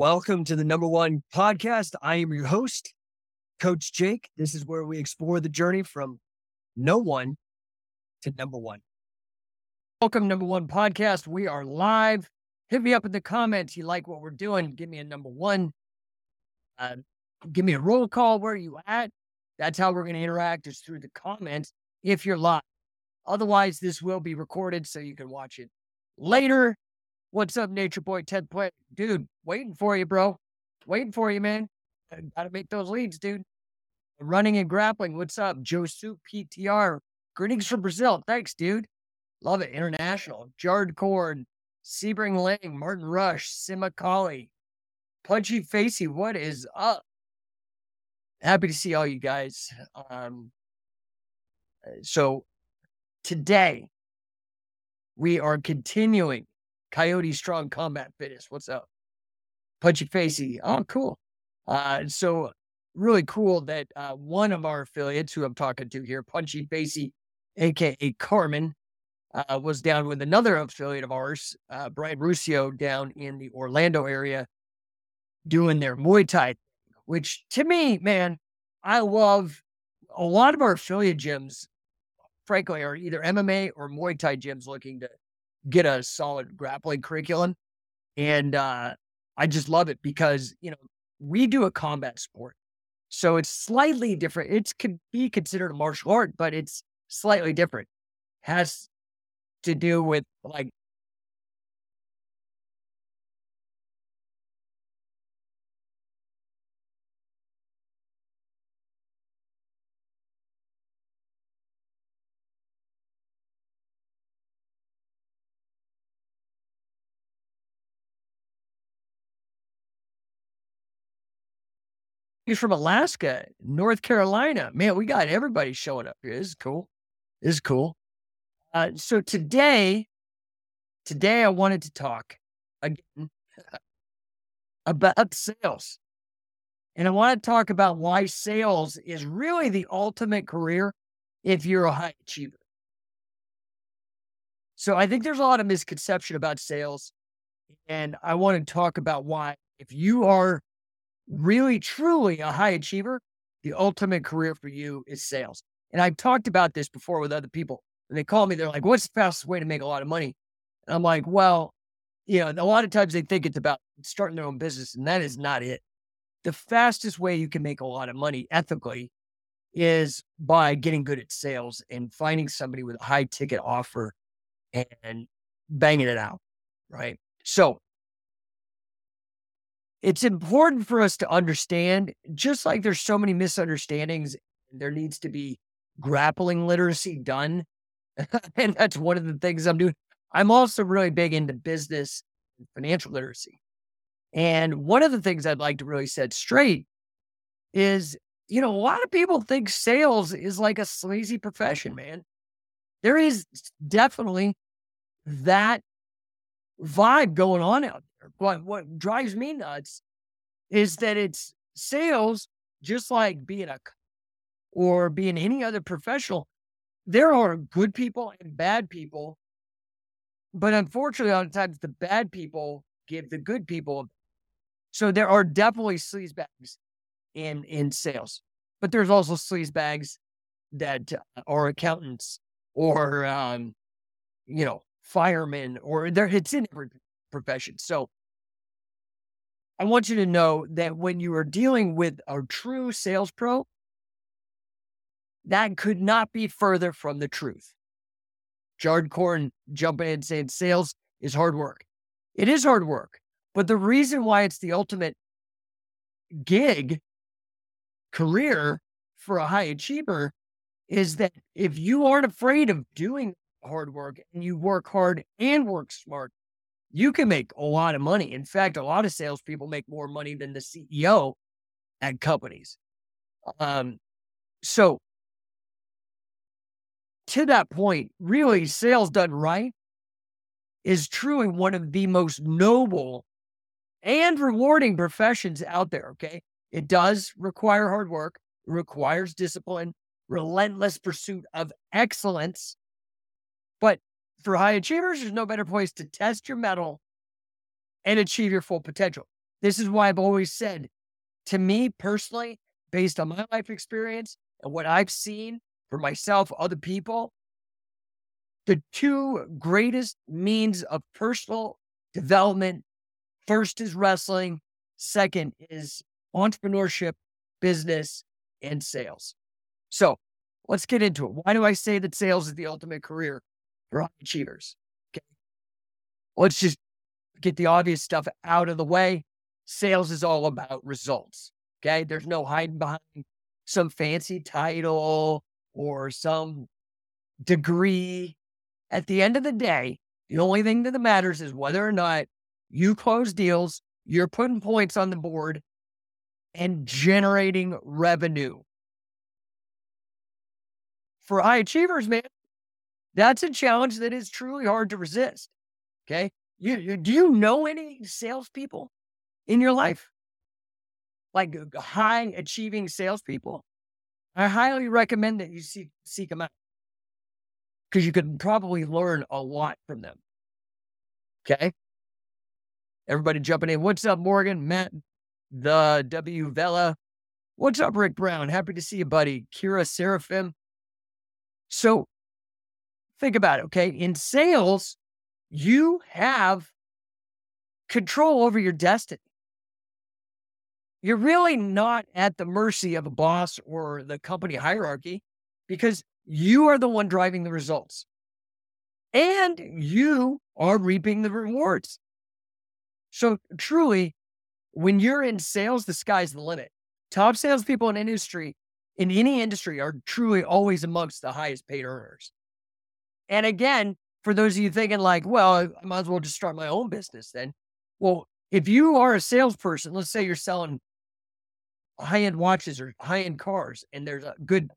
Welcome to the number one podcast. I am your host, Coach Jake. This is where we explore the journey from no one to number one. Welcome, number one podcast. We are live. Hit me up in the comments. You like what we're doing? Give me a number one. Uh, give me a roll call. Where are you at? That's how we're going to interact is through the comments if you're live. Otherwise, this will be recorded so you can watch it later. What's up, Nature Boy Ted Play? Dude, waiting for you, bro. Waiting for you, man. Gotta make those leads, dude. Running and grappling. What's up? Joe Soup PTR. Greetings from Brazil. Thanks, dude. Love it. International. Jared Cord, Sebring Lang, Martin Rush, Sima Kali, Punchy Facey. What is up? Happy to see all you guys. Um, so today we are continuing Coyote Strong Combat Fitness. What's up? Punchy Facey. Oh, cool. Uh, so really cool that uh, one of our affiliates who I'm talking to here, Punchy Facey, aka Carmen, uh, was down with another affiliate of ours, uh, Brian Ruscio, down in the Orlando area, doing their Muay Thai, which to me, man, I love. A lot of our affiliate gyms, frankly, are either MMA or Muay Thai gyms looking to get a solid grappling curriculum. And uh, I just love it because, you know, we do a combat sport. So it's slightly different. It could be considered a martial art, but it's slightly different. Has to do with like He's from Alaska, North Carolina. Man, we got everybody showing up here. This is cool. This is cool. Uh, so today, today I wanted to talk again about sales. And I want to talk about why sales is really the ultimate career if you're a high achiever. So I think there's a lot of misconception about sales. And I want to talk about why, if you are really truly a high achiever, the ultimate career for you is sales. And I've talked about this before with other people. And they call me, they're like, what's the fastest way to make a lot of money? And I'm like, well, you know, a lot of times they think it's about starting their own business, and that is not it. The fastest way you can make a lot of money ethically is by getting good at sales and finding somebody with a high ticket offer and banging it out. Right. So it's important for us to understand, just like there's so many misunderstandings, there needs to be grappling literacy done. and that's one of the things I'm doing. I'm also really big into business and financial literacy. And one of the things I'd like to really set straight is, you know, a lot of people think sales is like a sleazy profession, man. There is definitely that vibe going on out what what drives me nuts is that it's sales, just like being a or being any other professional. There are good people and bad people, but unfortunately, a lot of times the bad people give the good people. So there are definitely sleaze bags in in sales, but there's also sleaze bags that are accountants or um, you know firemen or there it's in every profession. So I want you to know that when you are dealing with a true sales pro, that could not be further from the truth. Jared Corn jumping in saying sales is hard work. It is hard work. But the reason why it's the ultimate gig career for a high achiever is that if you aren't afraid of doing hard work and you work hard and work smart, you can make a lot of money. In fact, a lot of salespeople make more money than the CEO at companies. Um, so to that point, really, sales done right is truly one of the most noble and rewarding professions out there. Okay. It does require hard work, requires discipline, relentless pursuit of excellence. For high achievers, there's no better place to test your mettle and achieve your full potential. This is why I've always said to me personally, based on my life experience and what I've seen for myself, other people, the two greatest means of personal development first is wrestling, second is entrepreneurship, business, and sales. So let's get into it. Why do I say that sales is the ultimate career high achievers? Okay. Let's just get the obvious stuff out of the way. Sales is all about results. Okay. There's no hiding behind some fancy title or some degree. At the end of the day, the only thing that matters is whether or not you close deals, you're putting points on the board and generating revenue. For high achievers, man, that's a challenge that is truly hard to resist. Okay. You, you, do you know any salespeople in your life? Like high achieving salespeople? I highly recommend that you seek, seek them out because you could probably learn a lot from them. Okay. Everybody jumping in. What's up, Morgan? Matt, the W Vela. What's up, Rick Brown? Happy to see you, buddy. Kira Seraphim. So think about it. Okay. In sales, you have control over your destiny. You're really not at the mercy of a boss or the company hierarchy because you are the one driving the results and you are reaping the rewards. So, truly, when you're in sales, the sky's the limit. Top salespeople in industry, in any industry, are truly always amongst the highest paid earners. And again, for those of you thinking like, well, I might as well just start my own business then. Well, if you are a salesperson, let's say you're selling high end watches or high end cars, and there's a good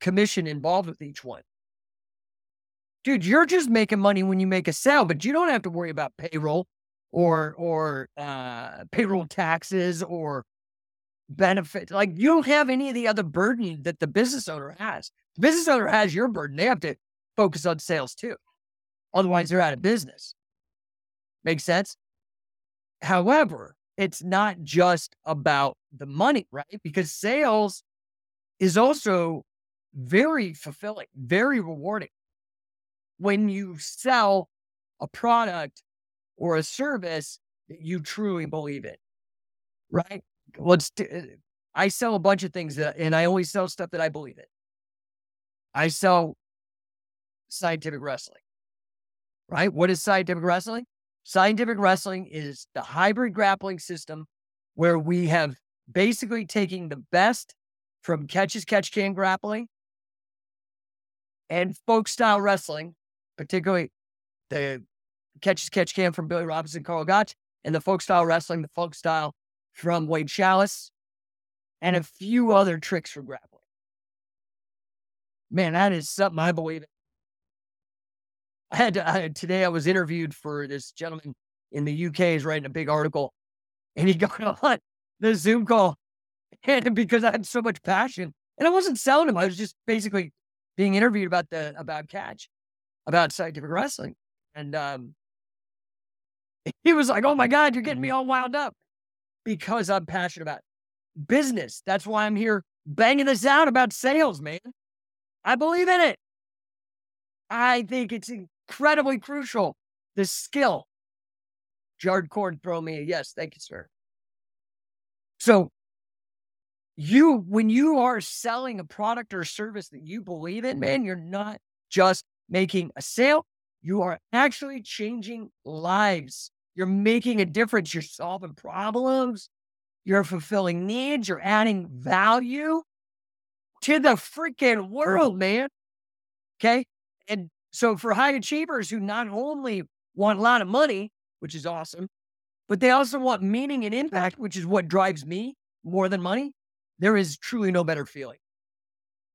commission involved with each one. Dude, you're just making money when you make a sale, but you don't have to worry about payroll or or uh, payroll taxes or benefits. Like you don't have any of the other burden that the business owner has. The business owner has your burden. They have to focus on sales too. Otherwise, they're out of business. Makes sense? However, it's not just about the money, right? Because sales is also very fulfilling, very rewarding. When you sell a product or a service that you truly believe in, right? Let's. T- uh, I sell a bunch of things that, and I only sell stuff that I believe in. I sell scientific wrestling, right? What is scientific wrestling? Scientific wrestling is the hybrid grappling system where we have basically taking the best from catch as catch can grappling and folk style wrestling, particularly the catch catch can from Billy Robinson, Carl Gotch, and the folk style wrestling, the folk style from Wade Schalles, and a few other tricks for grappling. Man, that is something I believe in. I had, to, I today. I was interviewed for this gentleman in the UK. is writing a big article, and he got on the Zoom call, and because I had so much passion, and I wasn't selling him, I was just basically being interviewed about the about catch, about scientific wrestling, and um, he was like, "Oh my God, you're getting me all wound up," because I'm passionate about business. That's why I'm here banging this out about sales, man. I believe in it. I think it's incredibly crucial. The skill. Jared Corn throw me a yes. Thank you, sir. So you when you are selling a product or service that you believe in, man, you're not just making a sale, you are actually changing lives. You're making a difference. You're solving problems. You're fulfilling needs. You're adding value to the freaking world, man. Okay. So for high achievers who not only want a lot of money, which is awesome, but they also want meaning and impact, which is what drives me more than money. There is truly no better feeling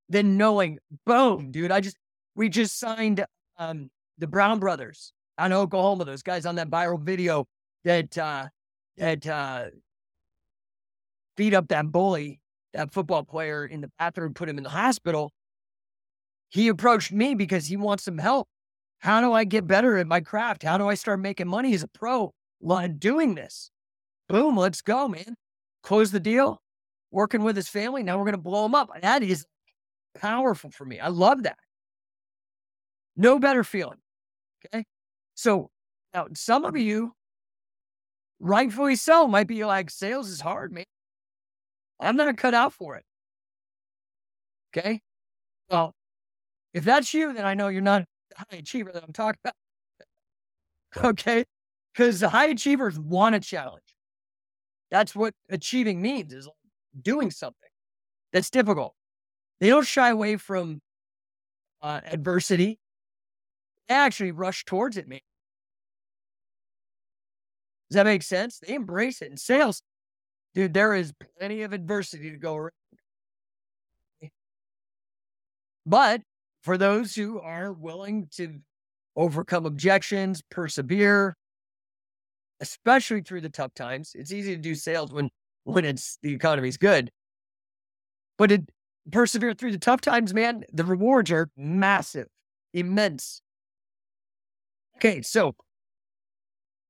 than knowing, boom, dude, I just, we just signed um, the Brown brothers out of Oklahoma, those guys on that viral video that, uh, that, uh, beat up that bully, that football player in the bathroom, put him in the hospital. He approached me because he wants some help. How do I get better at my craft? How do I start making money as a pro doing this? boom, let's go, man. Close the deal, working with his family. Now we're going to blow him up. That is powerful for me. I love that. No better feeling. Okay. So now some of you, rightfully so, might be like, sales is hard, man. I'm not cut out for it. Okay. Well, if that's you, then I know you're not the high achiever that I'm talking about. okay. Because the high achievers want a challenge. That's what achieving means is doing something that's difficult. They don't shy away from uh, adversity. They actually rush towards it, man. Does that make sense? They embrace it in sales. Dude, there is plenty of adversity to go around. But for those who are willing to overcome objections, persevere, especially through the tough times, it's easy to do sales when when it's the economy's good. But it persevere through the tough times, man, the rewards are massive, immense. Okay, so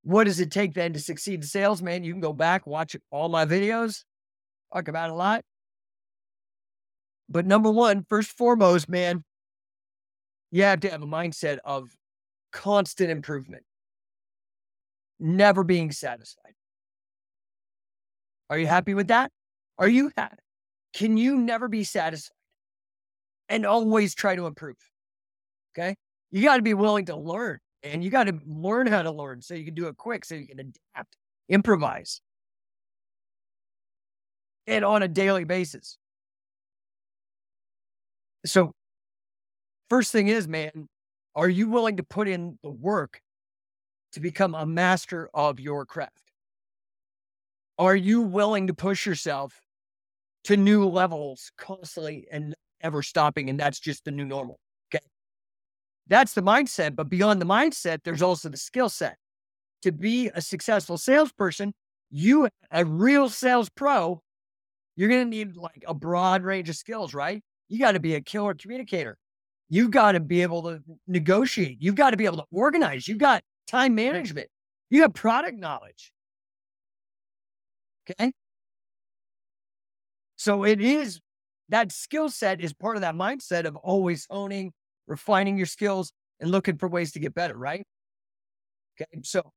what does it take then to succeed in sales, man? You can go back, watch all my videos, talk about a lot. But number one, first foremost, man, you have to have a mindset of constant improvement, never being satisfied. Are you happy with that? Are you happy? Can you never be satisfied and always try to improve? Okay. You got to be willing to learn and you got to learn how to learn so you can do it quick, so you can adapt, improvise, and on a daily basis. So, first thing is, man, are you willing to put in the work to become a master of your craft? Are you willing to push yourself to new levels constantly and ever stopping? And that's just the new normal. Okay. That's the mindset. But beyond the mindset, there's also the skill set. To be a successful salesperson, you, a real sales pro, you're going to need like a broad range of skills, right? You got to be a killer communicator. You've got to be able to negotiate. You've got to be able to organize. You've got time management. You have product knowledge. Okay. So it is that skill set is part of that mindset of always owning, refining your skills, and looking for ways to get better, right? Okay. So,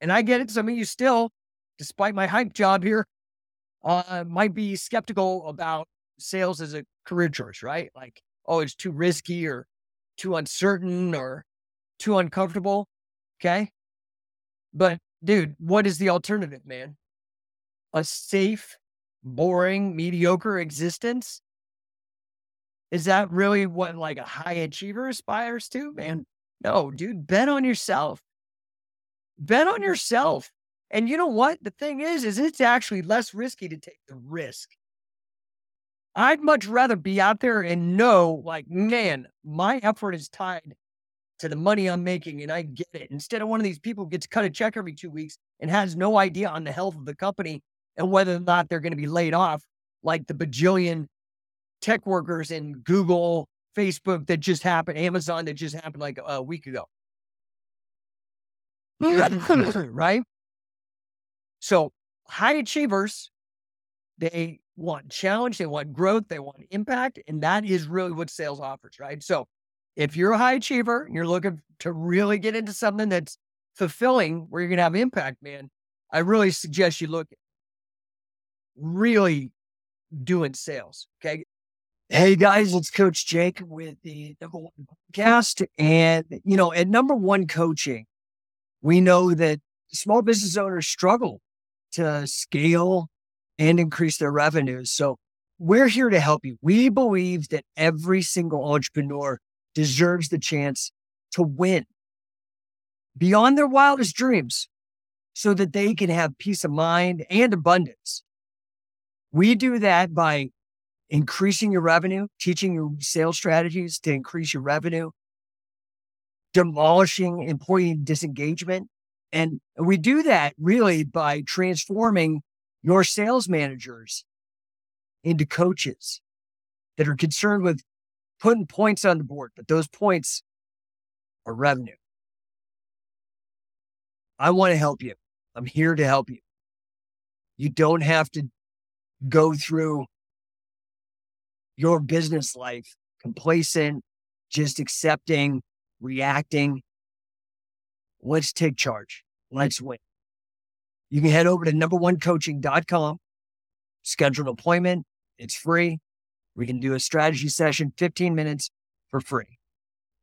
and I get it. Some of you still, despite my hype job here, uh, might be skeptical about sales as a career choice, right? Like, oh, it's too risky or too uncertain or too uncomfortable. Okay. But dude, what is the alternative, man? A safe, boring, mediocre existence? Is that really what like a high achiever aspires to, man? No, dude, bet on yourself. Bet on yourself. And you know what? The thing is, is it's actually less risky to take the risk. I'd much rather be out there and know, like, man, my effort is tied to the money I'm making and I get it. Instead of one of these people gets cut a check every two weeks and has no idea on the health of the company and whether or not they're going to be laid off, like the bajillion tech workers in Google, Facebook that just happened, Amazon that just happened like a week ago. right? So high achievers, they want challenge, they want growth, they want impact. And that is really what sales offers, right? So if you're a high achiever and you're looking to really get into something that's fulfilling where you're going to have impact, man, I really suggest you look really doing sales. Okay. Hey guys, it's Coach Jake with the number one podcast. And, you know, at number one coaching, we know that small business owners struggle to scale and increase their revenues. So we're here to help you. We believe that every single entrepreneur deserves the chance to win beyond their wildest dreams so that they can have peace of mind and abundance. We do that by increasing your revenue, teaching your sales strategies to increase your revenue, demolishing employee disengagement. And we do that really by transforming your sales managers into coaches that are concerned with putting points on the board, but those points are revenue. I want to help you. I'm here to help you. You don't have to go through your business life complacent, just accepting, reacting. Let's take charge. Let's win. You can head over to numberonecoaching.com, schedule an appointment. It's free. We can do a strategy session, 15 minutes for free.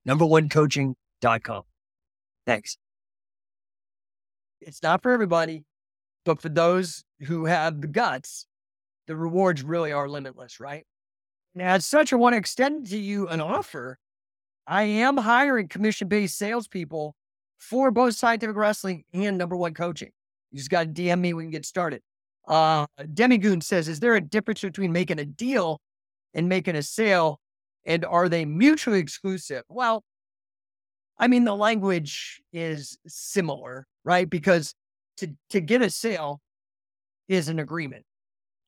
Numberonecoaching.com. Thanks. It's not for everybody, but for those who have the guts, the rewards really are limitless, right? Now, as such, I want to extend to you an offer. I am hiring commission based salespeople for both scientific wrestling and number one coaching. You just got to DM me. We can get started. Uh, Demigoon says, Is there a difference between making a deal and making a sale? And are they mutually exclusive? Well, I mean, the language is similar, right? Because to, to get a sale is an agreement.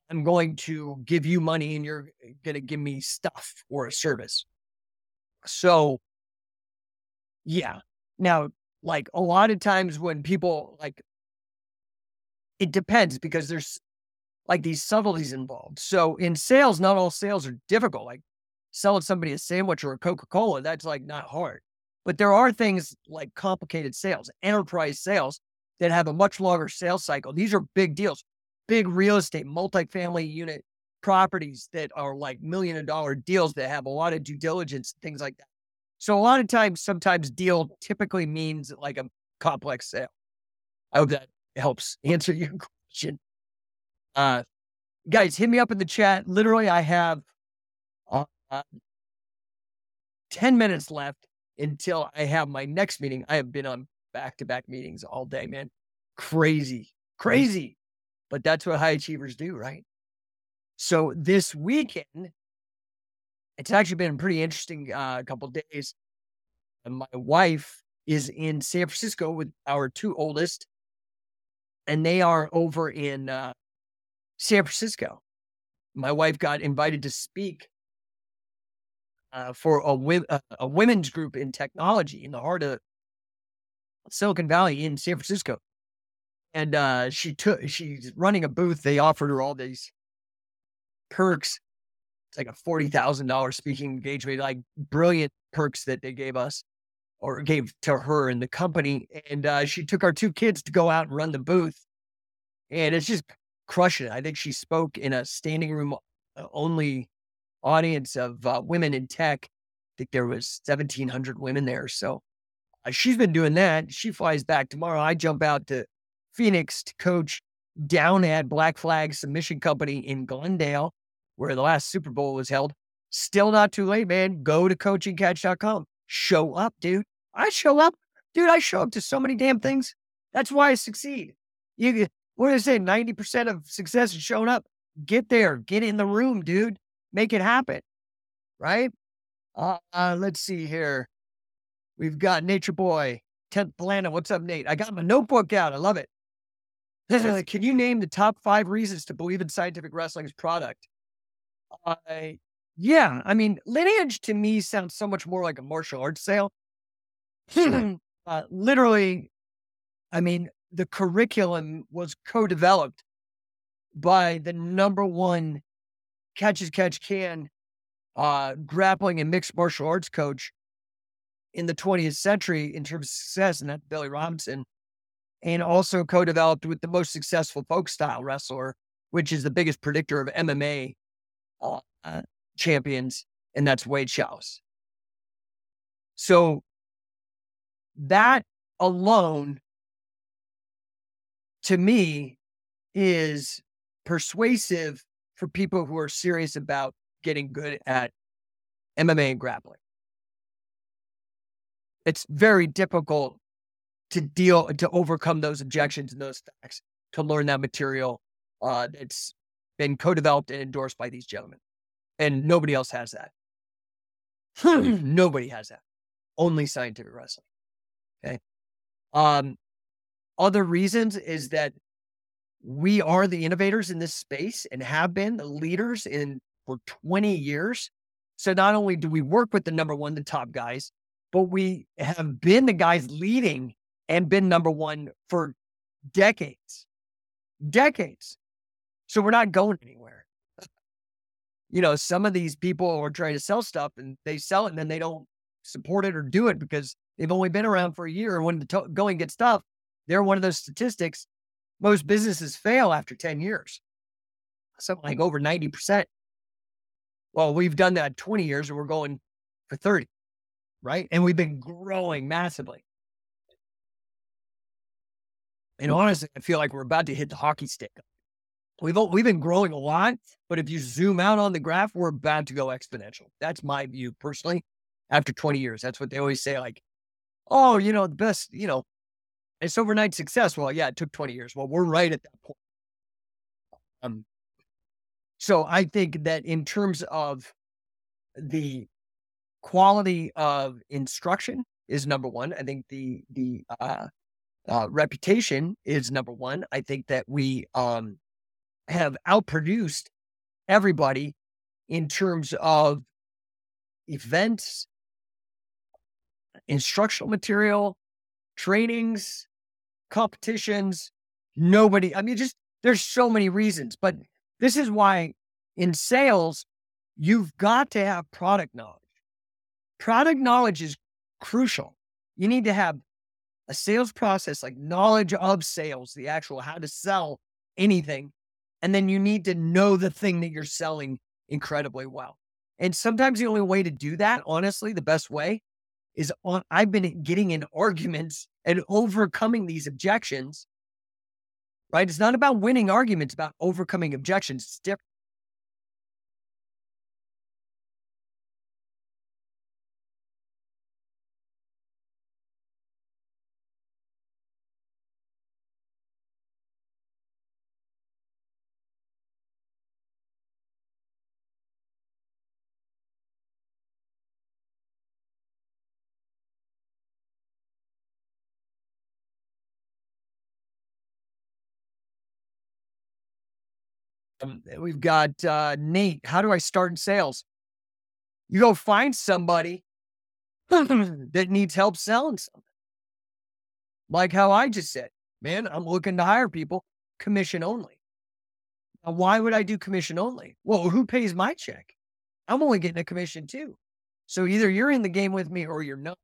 I'm going to give you money and you're going to give me stuff or a service. So, yeah. Now, like a lot of times when people like, it depends because there's like these subtleties involved. So in sales, not all sales are difficult. Like selling somebody a sandwich or a Coca Cola, that's like not hard. But there are things like complicated sales, enterprise sales that have a much longer sales cycle. These are big deals big real estate, multifamily unit properties that are like million dollar deals that have a lot of due diligence, things like that. So a lot of times, sometimes deal typically means like a complex sale. I hope that helps answer your question. Uh, guys, hit me up in the chat. Literally, I have uh, 10 minutes left until I have my next meeting. I have been on back to back meetings all day, man. Crazy, crazy but that's what high achievers do, right? So this weekend, it's actually been a pretty interesting uh, couple days. And my wife is in San Francisco with our two oldest, and they are over in uh, San Francisco. My wife got invited to speak uh, for a, uh, a women's group in technology in the heart of Silicon Valley in San Francisco and uh, she took she's running a booth. They offered her all these perks. It's like a forty thousand dollars speaking engagement, like brilliant perks that they gave us or gave to her and the company. And uh, she took our two kids to go out and run the booth, and it's just crushing. I think she spoke in a standing room uh, only audience of uh, women in tech. I think there was seventeen hundred women there. So uh, she's been doing that. She flies back tomorrow. I jump out to Phoenix to coach down at Black Flag Submission Company in Glendale, where the last Super Bowl was held. Still not too late, man. Go to coachingcatch.com. Show up, dude. I show up. Dude, I show up to so many damn things. That's why I succeed. You what do they say? 90% of success is showing up. Get there. Get in the room, dude. Make it happen. Right? Uh, uh let's see here. We've got Nature Boy, 10th Planet. What's up, Nate? I got my notebook out. I love it. Can you name the top five reasons to believe in scientific wrestling's product? Uh, yeah, I mean, lineage to me sounds so much more like a martial arts sale. uh, literally, I mean, the curriculum was co-developed by the number one catch as catch can uh, grappling and mixed martial arts coach in the 20th century in terms of success, and that's Billy Robinson and also co-developed with the most successful folk style wrestler, which is the biggest predictor of MMA uh, champions, and that's Wade Schalles. So that alone, to me, is persuasive for people who are serious about getting good at MMA and grappling. It's very difficult to deal to overcome those objections and those facts to learn that material uh, it's been co-developed and endorsed by these gentlemen. And nobody else has that. Nobody has that. Only scientific wrestling okay um other reasons is that we are the innovators in this space and have been the leaders in for 20 years so not only do we work with the number one the top guys but we have been the guys leading and been number one for decades. Decades. So we're not going anywhere. You know, some of these people are trying to sell stuff and they sell it and then they don't support it or do it because they've only been around for a year. And when the to- going gets tough, they're one of those statistics. Most businesses fail after 10 years, something like over 90%. Well, we've done that 20 years and we're going for 30, right? And we've been growing massively. And mm. honestly, I feel like we're about to hit the hockey stick. We've we've been growing a lot, but if you zoom out on the graph, we're about to go exponential. That's my view personally. After 20 years, that's what they always say. Like, oh, you know, the best, you know, it's overnight success. Well, yeah, it took 20 years. Well, we're right at that point. Um, so I think that in terms of the quality of instruction is number one. I think the the uh, uh, reputation is number one. I think that we um, have outproduced everybody in terms of events, instructional material, trainings, competitions. Nobody, I mean, just there's so many reasons, but this is why in sales, you've got to have product knowledge. Product knowledge is crucial. You need to have a sales process, like knowledge of sales, the actual how to sell anything. And then you need to know the thing that you're selling incredibly well. And sometimes the only way to do that, honestly, the best way is on. I've been getting in arguments and overcoming these objections, right? It's not about winning arguments, about overcoming objections. It's different. Um, we've got uh, Nate. How do I start in sales? You go find somebody that needs help selling something. Like how I just said, man, I'm looking to hire people commission only. Now, why would I do commission only? Well, who pays my check? I'm only getting a commission too. So either you're in the game with me or you're not.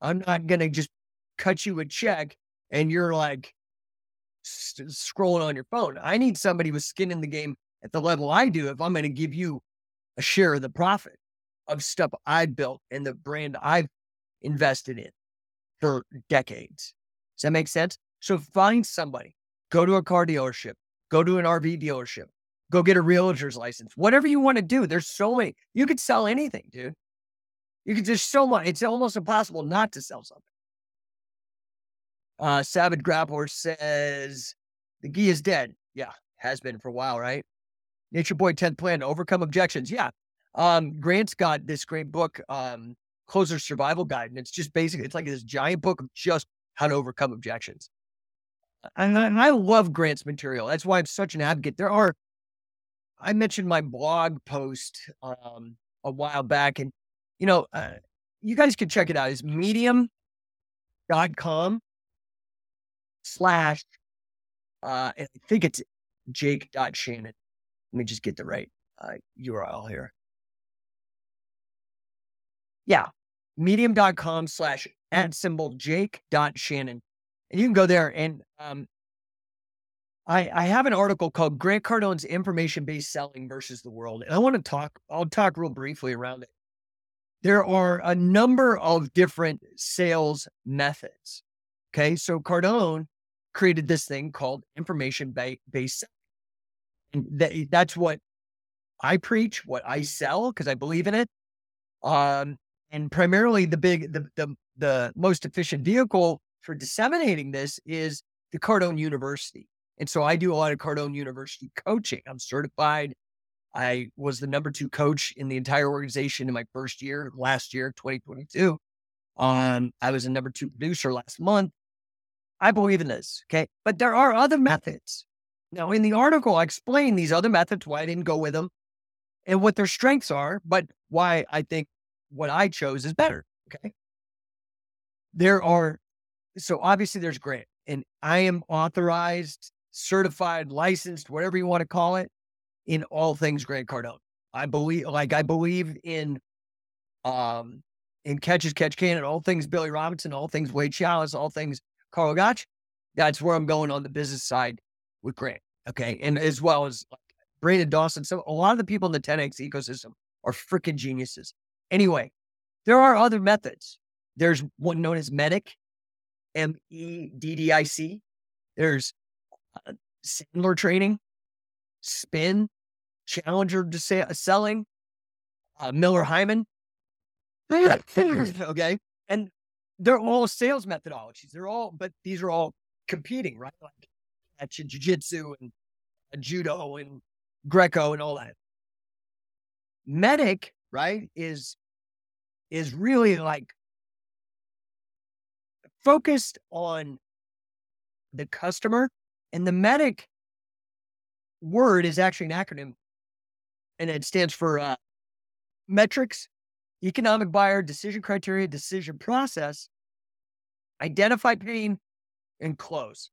I'm not going to just cut you a check and you're like, scrolling on your phone. I need somebody with skin in the game at the level I do if I'm going to give you a share of the profit of stuff I've built and the brand I've invested in for decades. Does that make sense? So find somebody, go to a car dealership, go to an RV dealership, go get a realtor's license, whatever you want to do. There's so many, you could sell anything, dude. You could just so much. It's almost impossible not to sell something. Uh, Savage Grappler says the gi is dead. Yeah, has been for a while, right? Nature Boy 10th Plan to Overcome Objections. Yeah. Um, Grant's got this great book, um, Closer Survival Guide. And it's just basically, it's like this giant book of just how to overcome objections. And I, and I love Grant's material. That's why I'm such an advocate. There are, I mentioned my blog post um, a while back, and, you know, uh, you guys can check it out. It's medium.com slash, uh, I think it's jake.shannon. Let me just get the right uh, URL here. Yeah, medium.com slash at symbol jake.shannon. And you can go there and um, I, I have an article called Grant Cardone's Information Based Selling versus the World. And I want to talk, I'll talk real briefly around it. There are a number of different sales methods. Okay. So Cardone created this thing called information based and that, that's what I preach, what I sell because I believe in it. Um, and primarily the big, the, the, the most efficient vehicle for disseminating this is the Cardone University. And so I do a lot of Cardone University coaching. I'm certified. I was the number two coach in the entire organization in my first year, last year, 2022. Um, I was a number two producer last month. I believe in this. Okay. But there are other methods. Now, in the article, I explain these other methods, why I didn't go with them and what their strengths are, but why I think what I chose is better. Okay. There are, so obviously there's Grant, and I am authorized certified, licensed, whatever you want to call it, in all things Grant Cardone. I believe, like I believe in, um, in catches, catch can, and all things Billy Robinson, all things Wade Schalles, all things Carl Gotch. That's where I'm going on the business side with Grant. Okay, and as well as like Brandon Dawson. So a lot of the people in the 10x ecosystem are freaking geniuses. Anyway, there are other methods. There's one known as MEDDIC, M E D D I C. There's uh, Sandler training, Spin, Challenger to say, uh, selling, uh, Miller Heiman. okay. And they're all sales methodologies. They're all, but these are all competing, right? Like jiu-jitsu and uh, judo and Greco and all that. MEDDIC, right, is is really like focused on the customer and the MEDDIC word is actually an acronym and it stands for uh, metrics, economic buyer, decision criteria, decision process, identify pain, and close.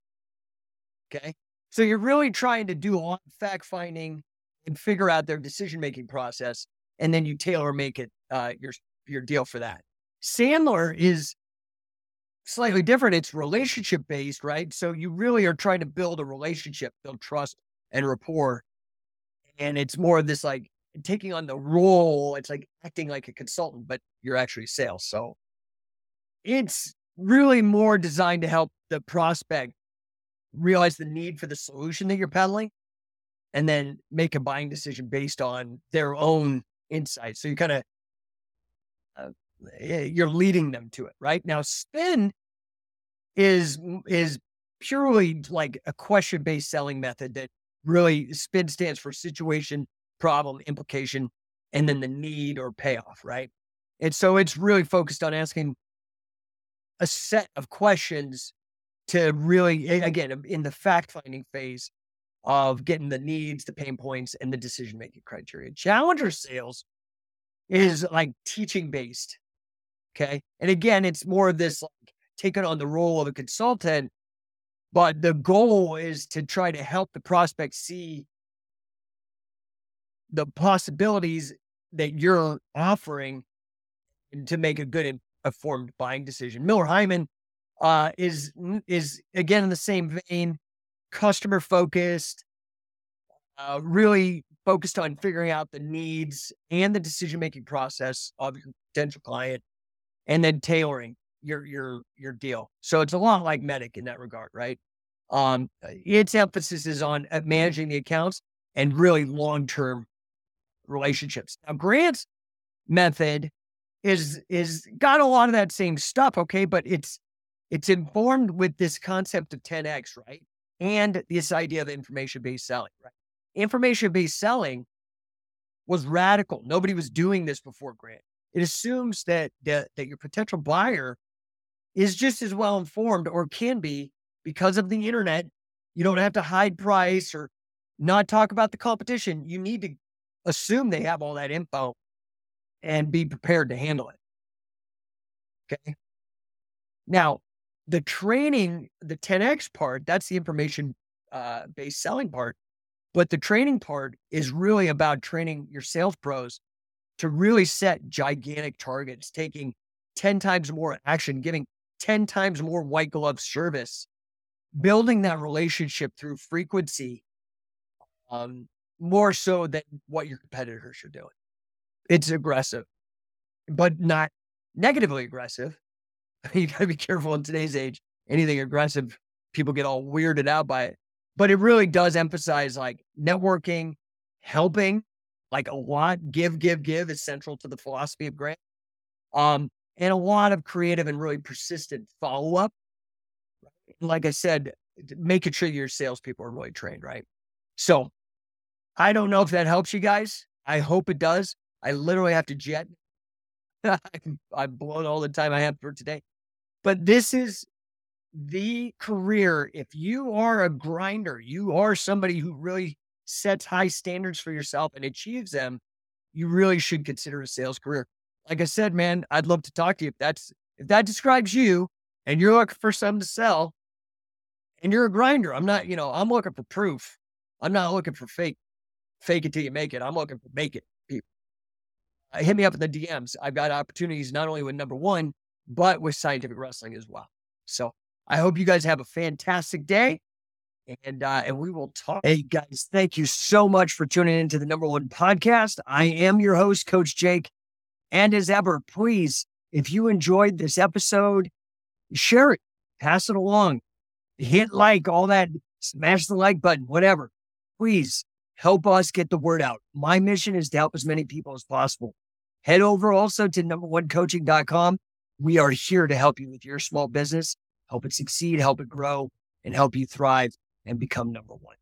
Okay. So you're really trying to do a fact finding and figure out their decision making process, and then you tailor make it uh, your your deal for that. Sandler is slightly different. It's relationship based, right? So you really are trying to build a relationship, build trust and rapport, and it's more of this like taking on the role. It's like acting like a consultant, but you're actually sales. So it's really more designed to help the prospect realize the need for the solution that you're peddling and then make a buying decision based on their own insights. So you kind of uh, you're leading them to it, right? Now spin is is purely like a question based selling method that really spin stands for situation, problem, implication, and then the need or payoff, right? And so it's really focused on asking a set of questions to really, again, um, in the fact finding phase of getting the needs, the pain points, and the decision making criteria. Challenger sales is like teaching based. Okay. And again, it's more of this like taking on the role of a consultant, but the goal is to try to help the prospect see the possibilities that you're offering to make a good informed buying decision. Miller Heiman uh, is is again in the same vein, customer focused, uh, really focused on figuring out the needs and the decision making process of your potential client, and then tailoring your your your deal. So it's a lot like MEDDIC in that regard, right? Um, its emphasis is on uh, managing the accounts and really long term relationships. Now, Grant's method is is got a lot of that same stuff, okay, but it's it's informed with this concept of 10x, right? And this idea of information based selling, right? Information based selling was radical. Nobody was doing this before Grant. It assumes that, that that your potential buyer is just as well informed or can be because of the internet. You don't have to hide price or not talk about the competition. You need to assume they have all that info and be prepared to handle it. Okay. Now, the training, the 10x part, that's the information uh, based selling part. But the training part is really about training your sales pros to really set gigantic targets, taking 10 times more action, giving 10 times more white glove service, building that relationship through frequency, um, more so than what your competitors are doing. It's aggressive, but not negatively aggressive. you got to be careful in today's age. Anything aggressive, people get all weirded out by it. But it really does emphasize like networking, helping, like a lot. Give, give, give is central to the philosophy of Grant. Um, and a lot of creative and really persistent follow up. Like I said, making sure your salespeople are really trained, right? So I don't know if that helps you guys. I hope it does. I literally have to jet. I'm blown all the time I have for today. But this is the career. If you are a grinder, you are somebody who really sets high standards for yourself and achieves them, you really should consider a sales career. Like I said, man, I'd love to talk to you. If that's if that describes you and you're looking for something to sell and you're a grinder. I'm not, you know, I'm looking for proof. I'm not looking for fake, fake it till you make it. I'm looking for make it hit me up in the DMs. I've got opportunities not only with number one, but with scientific wrestling as well. So I hope you guys have a fantastic day. And uh, and we will talk. Hey guys, thank you so much for tuning into the number one podcast. I am your host, Coach Jake. And as ever, please, if you enjoyed this episode, share it, pass it along, hit like, all that, smash the like button, whatever. Please help us get the word out. My mission is to help as many people as possible. Head over also to number1coaching.com. We are here to help you with your small business, help it succeed, help it grow, and help you thrive and become number one.